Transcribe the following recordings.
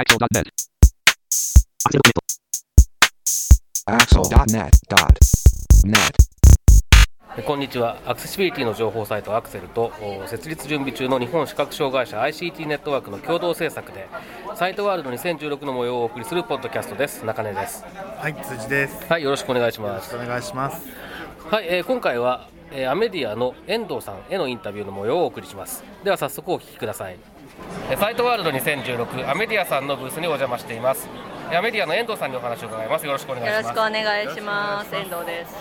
Axel.net. Axel.net.net. こんにちはアクセシビリティの情報サイトアクセルとお設立準備中の日本視覚障害者 ICT ネットワークの共同制作でサイトワールド2016の模様をお送りするポッドキャストです中根ですはい、辻です。よはいよろしくお願いしますろしくお願いします。はい、えー今回は、えーアメディアの遠藤さんへのインタビューの模様をお送りしますでは早速お聞きくださいえーサイトワールド2016アメディアさんのブースにお邪魔しています。えーアメディアの遠藤さんにお話を伺います。よろしくお願いします。よろしくお願いします。遠藤です。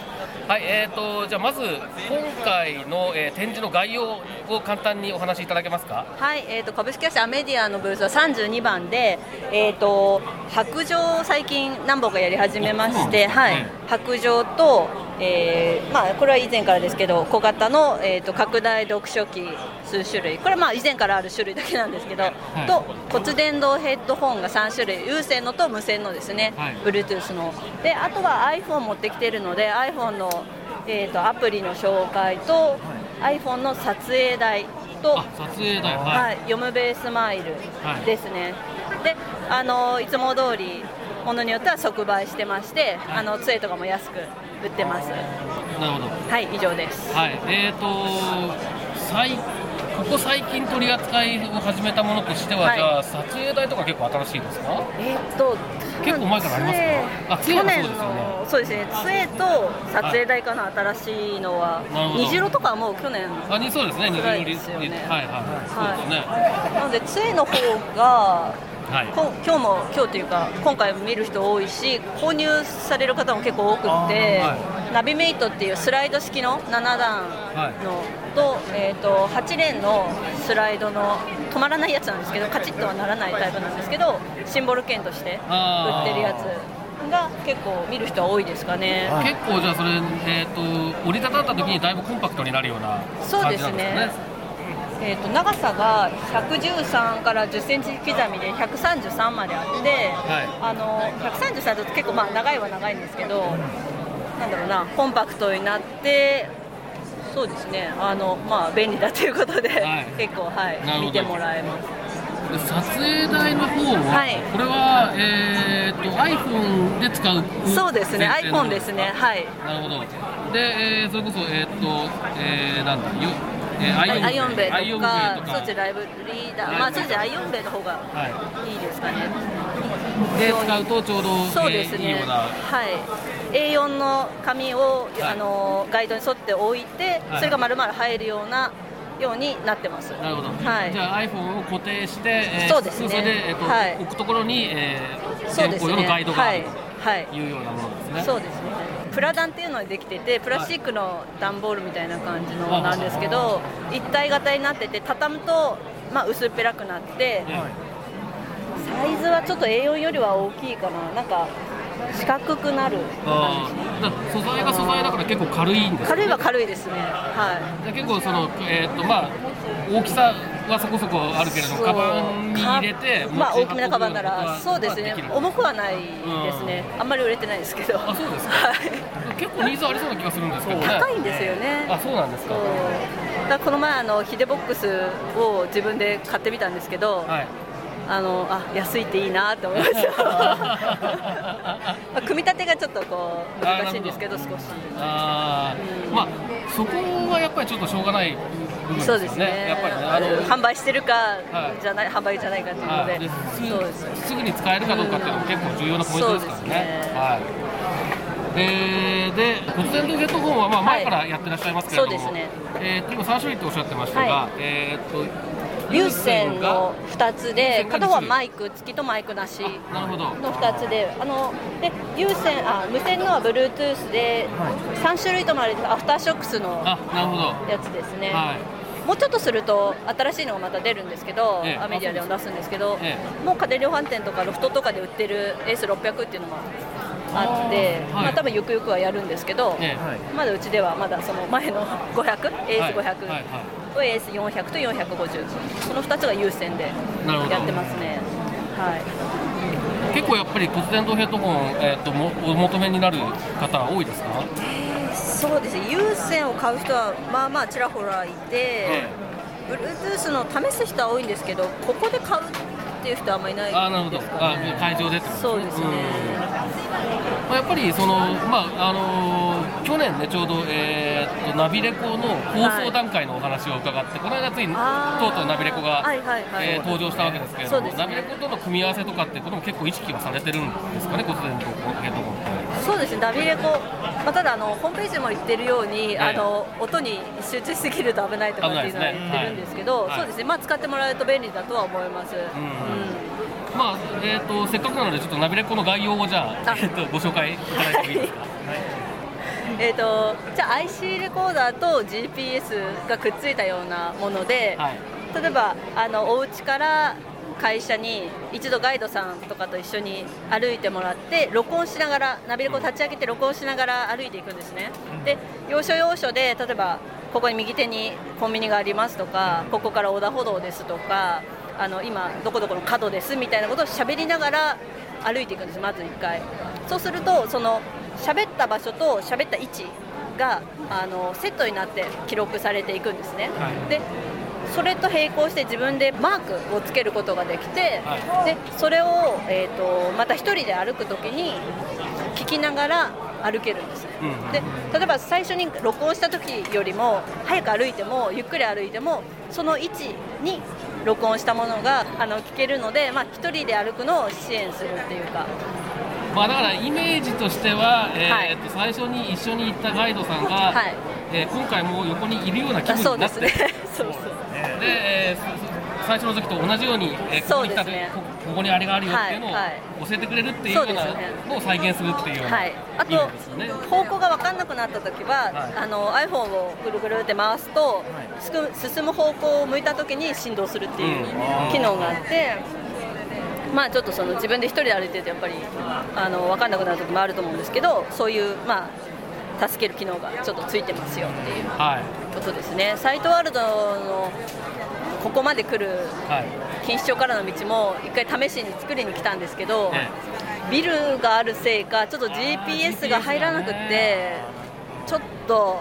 はい、えー、とじゃあまず今回の、えー展示の概要を簡単にお話しいただけますか？はい、えっ、と株式会社アメディアのブースは32番で、えっ、と白状を最近何本かやり始めまして、はい、白状と、えーまあこれは以前からですけど小型のえっ、と拡大読書機数種類、これはまあ以前からある種類だけなんですけど、と骨伝導ヘッドホンが3種類、有線のと無線のですね、はい。Bluetooth の。であとは iPhone 持ってきてるので iPhone のえー、とアプリの紹介と、iPhone の撮影台と、あ撮影だよはい、読むベースマイルですね、であのいつも通りものによっては即売してまして、あの杖とかも安く売ってます。なるほど。はい以上です。はい。えー、と最ここ最近取り扱いを始めたものとしては、はい。じゃあ撮影台とか結構新しいですか？えーっと結構前からありますか？あ杖去年のそうですね杖と撮影台かな、新しいのは虹色とかはもう去年あにそうですね二ぐらい重ですよね。はい。はい、そうですね。なので杖の方がはい。こ今日も今日というか今回見る人多いし購入される方も結構多くって、はナビメイトっていうスライド式の7段の、と,、えー、と8連のスライドの止まらないやつなんですけどカチッとはならないタイプなんですけどシンボル券として売ってるやつが結構見る人は多いですかね。結構じゃあそれ、えー、と折りたたった時にだいぶコンパクトになるようなそうです感じなんですかね。ね。えー、と長さが113から10センチ刻みで133まであって、はい。あの133だと結構まあ長いは長いんですけど、なんだろうな、コンパクトになって、そうですね、あのまあ、便利だということで、はい。結構、はい見てもらえます。で撮影台の方は、はい。これは、えー、と iPhone で使うそうですね、iPhone ですね、はい。なるほど。で、えーそれこそえっ、と、えー、なんだよ、えー、アイオンベアイとか、とか。そっちライブリーダー、まあ、そうですね、アイオンベの方がはい。いですかね。で使うとちょうど、そうですね、えーいはい、A4 の紙を、はい。あのガイドに沿って置いて、はい。それが丸々入るようなようになってます。なるほど、はい。じゃあ iPhone を固定して、えーそうですね。それで、えーとはい。置くところに、えー、そうですね、ガイドがあはい。る、はい、というようなものですね。そうですね。プラダンっていうのでできてて、プラスチックの段ボールみたいな感じのなんですけど、一体型になってて、畳むと、まあ、薄っぺらくなって、ねサイズはちょっと A4 よりは大きいかな、なんか四角くなるあー。だから素材が素材だから結構軽いんですよ軽いは軽いですね、はい。で結構その、えーとまあ、大きさはそこそこあるけれどカバンに入れて、かまあ大きめなカバンならそうですね。重くはないですね、あんまり売れてないですけど。あそうですか。はい結構ニーズありそうな気がするんですけどね。高いんですよね。あ、そうなんですか。だこの前あのヒデボックスを自分で買ってみたんですけど、はい。あのあ安いっていいなって思いました。ま あ組み立てがちょっとこう難しいんですけど少し。あー。まあそこはやっぱりちょっとしょうがない部分ですよね。そうですね。やっぱりねあの販売してるかはい。じゃない、販売じゃないかっていうので。はい。ですそうです。すぐに使えるかどうかっていうのも結構重要なポイントですからね。そうですね。はい。えー、で骨伝導ヘッドホンはまあ前からやってらっしゃいますけれども、そうですね。えーと今3種類っておっしゃってましたが、はい。えーっと有線の2つで片方はマイク付きとマイクなし。の2つで、あので有線あ無線のは Bluetooth で3種類ともあるアフターショックスのあ、なるほど。やつですね、はい。もうちょっとすると新しいのがまた出るんですけど、ええ。アメディアでも出すんですけど、えもう家電量販店とかロフトとかで売ってる S600 っていうのがあって、はい。まあ多分ゆくゆくはやるんですけど、えまだうちではまだその前の500、え AS500 はい。はいと AS400 と450、その2つが優先でやってますね。はい。結構やっぱり骨伝導ヘッドホン、えー、ともお求めになる方は多いですか、そうですね。有線を買う人はまあまあちらほらいて、え Bluetooth の試す人は多いんですけどここで買うっていう人はあんまりいないですか、ね、あなるほど。あ会場でそうですね、まあ、やっぱりその、まああのー去年ね、ちょうど、えーっとナビレコの放送段階のお話を伺って、この間ついにとうとうナビレコが、はいはいはい。えー登場したわけですけれども、ね。ナビレコとの組み合わせとかってことも結構意識はされてるんですかね、骨伝導ヘッドホンって。そうですね、ナビレコ、まあ、ただあの、ホームページでも言ってるように、はいあの音に集中しすぎると危ないとかっていうのは言ってるんですけど、はい。そうですね、まあ、使ってもらえると便利だとは思います。まあえー、とせっかくなので、ちょっとナビレコの概要をじゃあ、あ。えー、とご紹介いただいてもいいですか？えー、とじゃあ IC レコーダーと GPS がくっついたようなもので、はい。例えばあのお家から会社に一度ガイドさんとかと一緒に歩いてもらって録音しながらナビレコを立ち上げて録音しながら歩いていくんですね、で要所要所で例えばここに右手にコンビニがありますとかここから横断歩道ですとかあの今どこどこの角ですみたいなことを喋りながら歩いていくんですまず1回。そうするとその喋った場所と喋った位置があのセットになって記録されていくんですね、はい。でそれと並行して自分でマークをつけることができて、はでそれを、えー、とまた一人で歩くときに聞きながら歩けるんです。ね、うん。で例えば最初に録音した時よりも早く歩いてもゆっくり歩いてもその位置に録音したものがあの聞けるので、まあ、一人で歩くのを支援するっていうか。まあ、だからイメージとしては、えーはい。と最初に一緒に行ったガイドさんが、はい。えー今回も横にいるような気あ分になって。そうですね。そうそう。で、えーそ最初の時と同じように、えーここに来たねこここにあれがあるよっていうのをはいはい。教えてくれるっていうようなのを再現するっていうようなはい、あとね。方向が分かんなくなった時は、はい。あの iPhone をぐるぐるって回すと、進む方向を向いた時に振動するっていううん。機能があって、まあちょっとその自分で一人で歩いてるとやっぱりあの分かんなくなる時もあると思うんですけどそういうまあ助ける機能がちょっとついてますよっていうはい。ことですね。サイトワールドのここまで来るはい。錦糸町からの道も一回試しに作りに来たんですけど、えビルがあるせいかちょっと GPS が入らなくてちょっと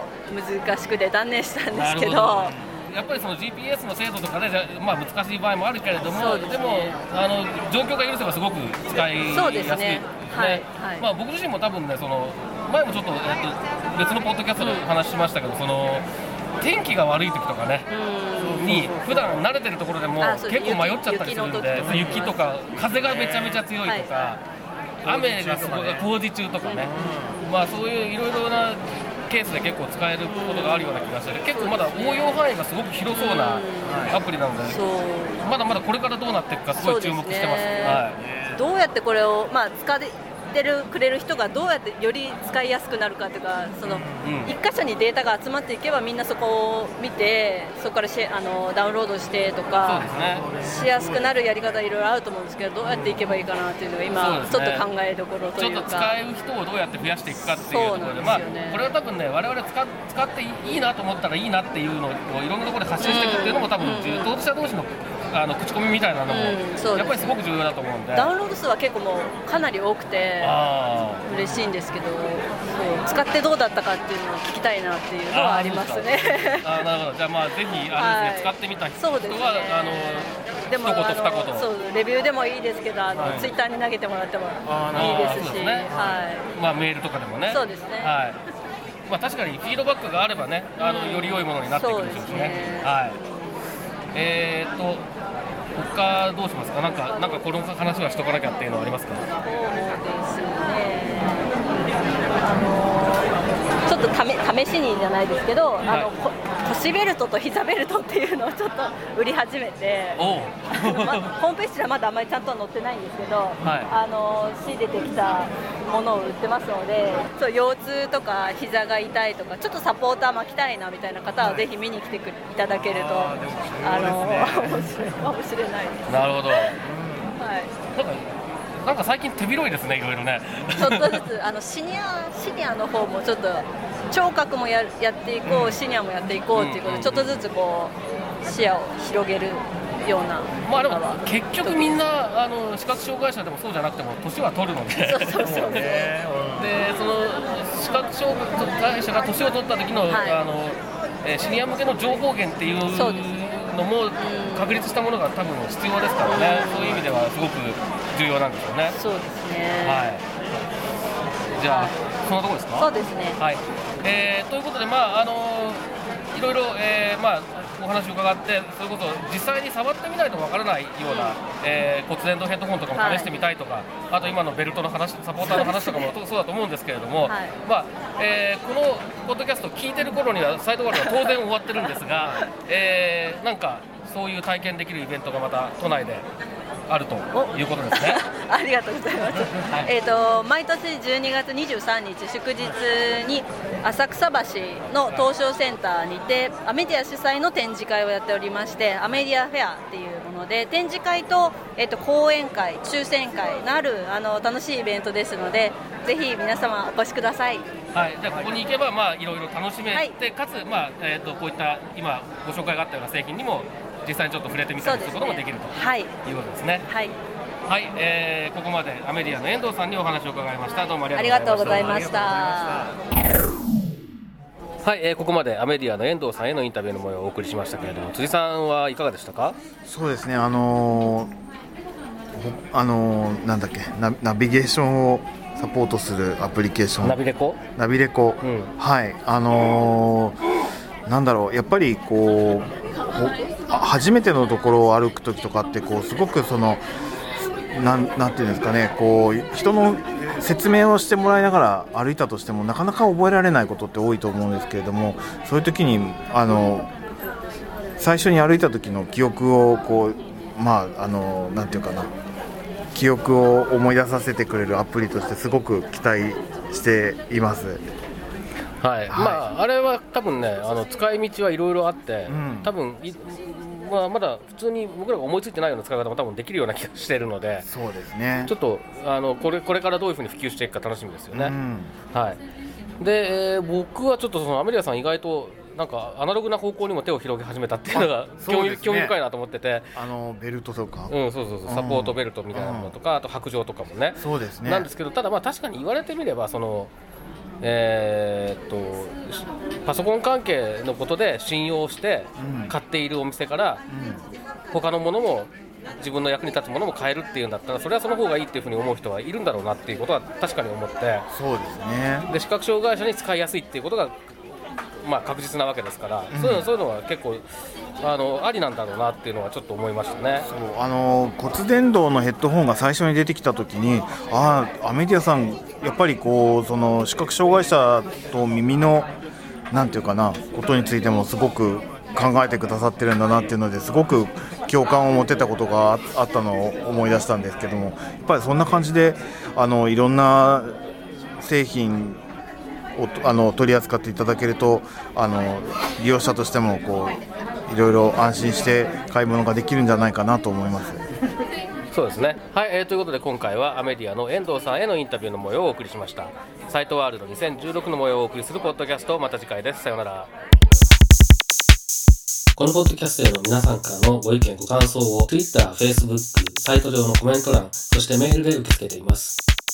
難しくて断念したんですけど。やっぱりその GPS の精度とかね、まあ、難しい場合もあるけれども、ですね。もあの状況が許せばすごく使いやすいそうですね。はいはい。まあ、僕自身も多分ねその前もちょっと,、えっと別のポッドキャストでお話ししましたけど、その天気が悪い時とかね、うん。に普段慣れてるところでも結構迷っちゃったりするんで雪とか風がめちゃめちゃ強いとか、は雨がすごい工事中とかね、まあ、そういういろいろなケースで結構使えることがあるような気がして結構まだ応用範囲がすごく広そうなアプリなので、まだまだこれからどうなっていくかすごい注目してます。はい。どうやってこれを、まあ、使ってるくれる人がどうやってより使いやすくなるかというかその、ん。一箇所にデータが集まっていけばみんなそこを見てそこからシェあのダウンロードしてとかしやすくなるやり方いろいろあると思うんですけどどうやっていけばいいかなっていうのが今、ちょっと考えどころとちょっいうかと使える人をどうやって増やしていくかっていうところで、そうまあこれは多分ね、我々使っ使っていいなと思ったらいいなっていうのをいろんなところで発信していくっていうのも、多分うん。当事者同士のあの口コミみたいなのも、うんそうですやっぱりすごく重要だと思うんで。ダウンロード数は結構もうかなり多くてあ嬉しいんですけどそう使ってどうだったかっていうのを聞きたいなっていうのはありますね。あーなるほど、じゃあ、まあ、ぜひ、あれですね、はい。使ってみた人は、そうですね。あの、でもそうレビューでもいいですけどあの、はい。ツイッターに投げてもらってもいいですしですねはい。まあ、メールとかでもね。そうですね。はい。まあ、確かにフィードバックがあればね、あの、うんより良いものになっていくでしょうしね。はい。えー、と。他どうしますか？なんか、なんか、この話はしとかなきゃっていうのはありますか？そうですねあのちょっとため試しにじゃないですけど、あのこ腰ベルトと膝ベルトっていうのをちょっと売り始めて。まホームページではまだあんまりちゃんとは載ってないんですけど、はい。あの仕入れてきたものを売ってますのでそう腰痛とか膝が痛いとかちょっとサポーター巻きたいなみたいな方はぜひ見に来てくいただけるとあーでもあの 面白いかもしれない。です。なるほど。はいなんか、最近手広いですね、いろいろね。ちょっとずつあのシニアシニアの方もちょっと聴覚もややっていこう、シニアもやっていこうっていうことで、ちょっとずつこう視野を広げるようなまあ、でも結局みんな、あの、視覚障害者でもそうじゃなくても、年は取るので。そうそうそうそう、でその視覚障害者が年を取った時の,、はい。あのえーシニア向けの情報源っていうそうです。ののも確立したものが多分必要ですからね、そういう意味ではすごく重要なんでしょうね。そうですね。はい。じゃあ、そのところですか？そうですね。はい。えー、ということで、まああのいろいろ、えー、まあお話を伺ってそれこそ実際に触ってみないとわからないような、えー、骨伝導ヘッドホンとかも試してみたいとか、はい、あと今のベルトの話サポーターの話とかもそうだと思うんですけれども、はい、まあえー、このポッドキャスト聞いてる頃にはサイトワールドは当然終わってるんですが、えー、なんかそういう体験できるイベントがまた都内であるということですね。ありがとうございます。はい、えっ、と毎年12月23日祝日に浅草橋の東証センターにてアメディア主催の展示会をやっておりましてアメディアフェアっていうもので展示会とえっ、と講演会抽選会のあるあの楽しいイベントですのでぜひ皆様お越しください。はい、じゃあここに行けばまあいろいろ楽しめて、はい、かつまあえっ、ー、とこういった今ご紹介があったような製品にも実際にちょっと触れてみたりすることもできると、はい、いうことですね。はいはい、えー、ここまでアメリアの遠藤さんにお話を伺いました。どうもありがとうございました。はい、えー、ここまでアメディアの遠藤さんへのインタビューの模様をお送りしましたけれども、辻さんはいかがでしたか？そうですね、あのー、あのー、なんだっけナ、ナビゲーションをサポートするアプリケーション。ナビレコ？ナビレコ、うん、はい、あのー、なんだろう、やっぱりこう。初めてのところを歩く時とかってこうすごくそのなんていうんですかねこう人の説明をしてもらいながら歩いたとしてもなかなか覚えられないことって多いと思うんですけれどもそういう時にあの最初に歩いた時の記憶をこうまああのなんていうかな記憶を思い出させてくれるアプリとしてすごく期待しています。はい、はい、まああれは多分ねあの使い道はいろいろあって、うん、多分まあ、まだ普通に僕らが思いついてないような使い方も多分できるような気がしているのでそうですね。ちょっとあのこれこれからどういうふうに普及していくか楽しみですよね。うん、はい。で、えー、僕はちょっとそのアメリカさん意外となんかアナログな方向にも手を広げ始めたっていうのが興味,、ね、興味深いなと思ってて。あのベルトとか。うんそうそうそう。サポートベルトみたいなものとか、うん、あと白状とかもね。そうですね。なんですけどただまあ確かに言われてみればそのえー、っとパソコン関係のことで信用して買っているお店から、他のものも自分の役に立つものも買えるっていうんだったらそれはその方がいいっていうふうに思う人はいるんだろうなっていうことは確かに思って。そうですね。で視覚障害者に使いやすいっていうことがまあ、確実なわけですから、うん、そういうのそういうのは結構あのありなんだろうなっていうのはちょっと思いましたね。そうあの骨伝導のヘッドホンが最初に出てきた時にああアメディアさんやっぱりこうその視覚障害者と耳のなんていうかなことについてもすごく考えてくださってるんだなっていうのですごく共感を持てたことがあったのを思い出したんですけどもやっぱりそんな感じであのいろんな製品をあの取り扱っていただけるとあの利用者としてもこういろいろ安心して買い物ができるんじゃないかなと思います。そうですね。はい、えー、ということで今回はアメディアの遠藤さんへのインタビューの模様をお送りしました。サイトワールド2016の模様をお送りするポッドキャストまた次回です。さようなら。このポッドキャストへの皆さんからのご意見ご感想を Twitter、Facebook、サイト上のコメント欄、そしてメールで受け付けています。